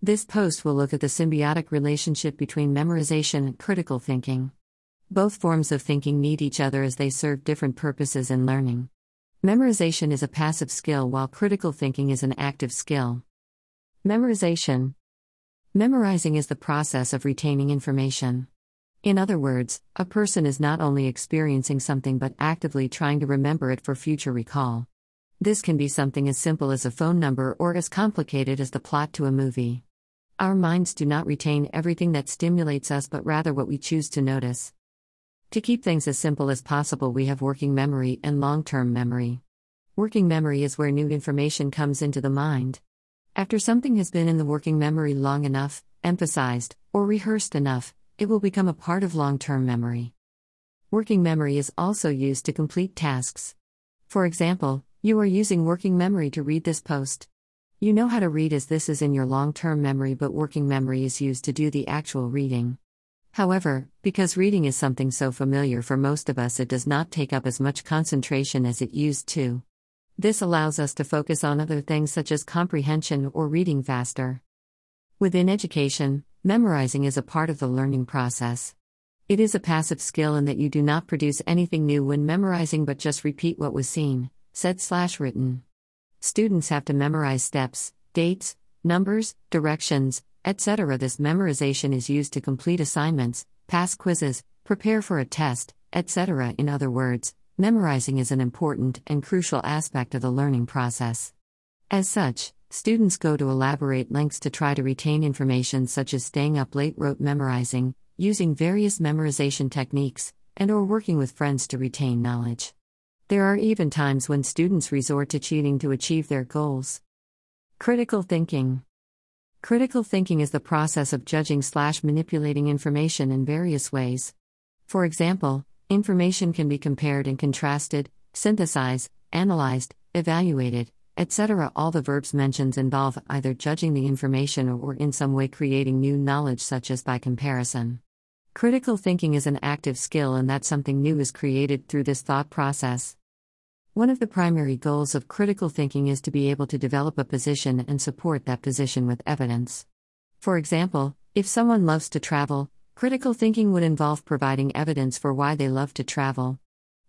This post will look at the symbiotic relationship between memorization and critical thinking. Both forms of thinking need each other as they serve different purposes in learning. Memorization is a passive skill while critical thinking is an active skill. Memorization Memorizing is the process of retaining information. In other words, a person is not only experiencing something but actively trying to remember it for future recall. This can be something as simple as a phone number or as complicated as the plot to a movie. Our minds do not retain everything that stimulates us but rather what we choose to notice. To keep things as simple as possible, we have working memory and long term memory. Working memory is where new information comes into the mind. After something has been in the working memory long enough, emphasized, or rehearsed enough, it will become a part of long term memory. Working memory is also used to complete tasks. For example, you are using working memory to read this post. You know how to read as this is in your long term memory, but working memory is used to do the actual reading. However, because reading is something so familiar for most of us, it does not take up as much concentration as it used to. This allows us to focus on other things such as comprehension or reading faster. Within education, memorizing is a part of the learning process. It is a passive skill in that you do not produce anything new when memorizing but just repeat what was seen, said slash written. Students have to memorize steps, dates, numbers, directions, etc. This memorization is used to complete assignments, pass quizzes, prepare for a test, etc. In other words, memorizing is an important and crucial aspect of the learning process. As such, students go to elaborate lengths to try to retain information such as staying up late rote memorizing, using various memorization techniques, and or working with friends to retain knowledge. There are even times when students resort to cheating to achieve their goals. Critical thinking. Critical thinking is the process of judging slash manipulating information in various ways. For example, information can be compared and contrasted, synthesized, analyzed, evaluated, etc. All the verbs mentioned involve either judging the information or in some way creating new knowledge, such as by comparison. Critical thinking is an active skill, and that something new is created through this thought process. One of the primary goals of critical thinking is to be able to develop a position and support that position with evidence. For example, if someone loves to travel, critical thinking would involve providing evidence for why they love to travel.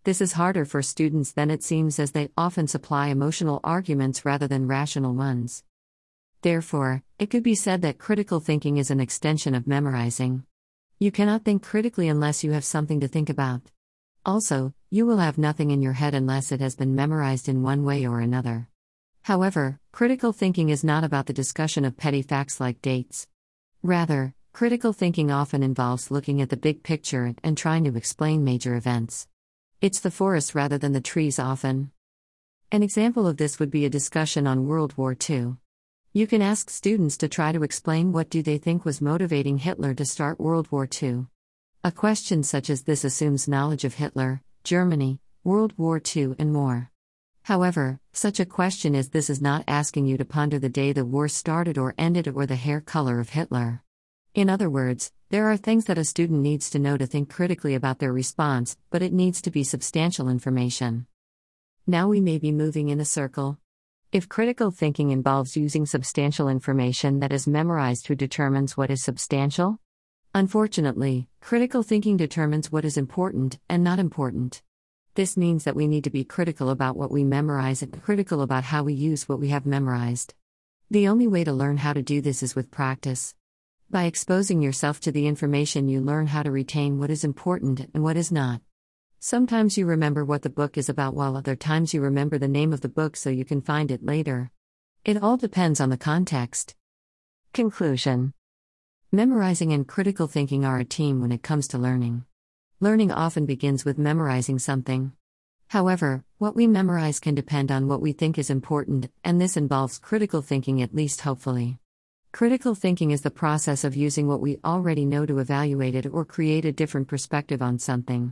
This is harder for students than it seems as they often supply emotional arguments rather than rational ones. Therefore, it could be said that critical thinking is an extension of memorizing. You cannot think critically unless you have something to think about. Also, you will have nothing in your head unless it has been memorized in one way or another. However, critical thinking is not about the discussion of petty facts like dates. Rather, critical thinking often involves looking at the big picture and trying to explain major events. It's the forest rather than the trees often. An example of this would be a discussion on World War II. You can ask students to try to explain what do they think was motivating Hitler to start World War II. A question such as this assumes knowledge of Hitler, Germany, World War II, and more. However, such a question as this is not asking you to ponder the day the war started or ended or the hair color of Hitler. In other words, there are things that a student needs to know to think critically about their response, but it needs to be substantial information. Now we may be moving in a circle. If critical thinking involves using substantial information that is memorized, who determines what is substantial? Unfortunately, critical thinking determines what is important and not important. This means that we need to be critical about what we memorize and critical about how we use what we have memorized. The only way to learn how to do this is with practice. By exposing yourself to the information, you learn how to retain what is important and what is not. Sometimes you remember what the book is about, while other times you remember the name of the book so you can find it later. It all depends on the context. Conclusion Memorizing and critical thinking are a team when it comes to learning. Learning often begins with memorizing something. However, what we memorize can depend on what we think is important, and this involves critical thinking at least hopefully. Critical thinking is the process of using what we already know to evaluate it or create a different perspective on something.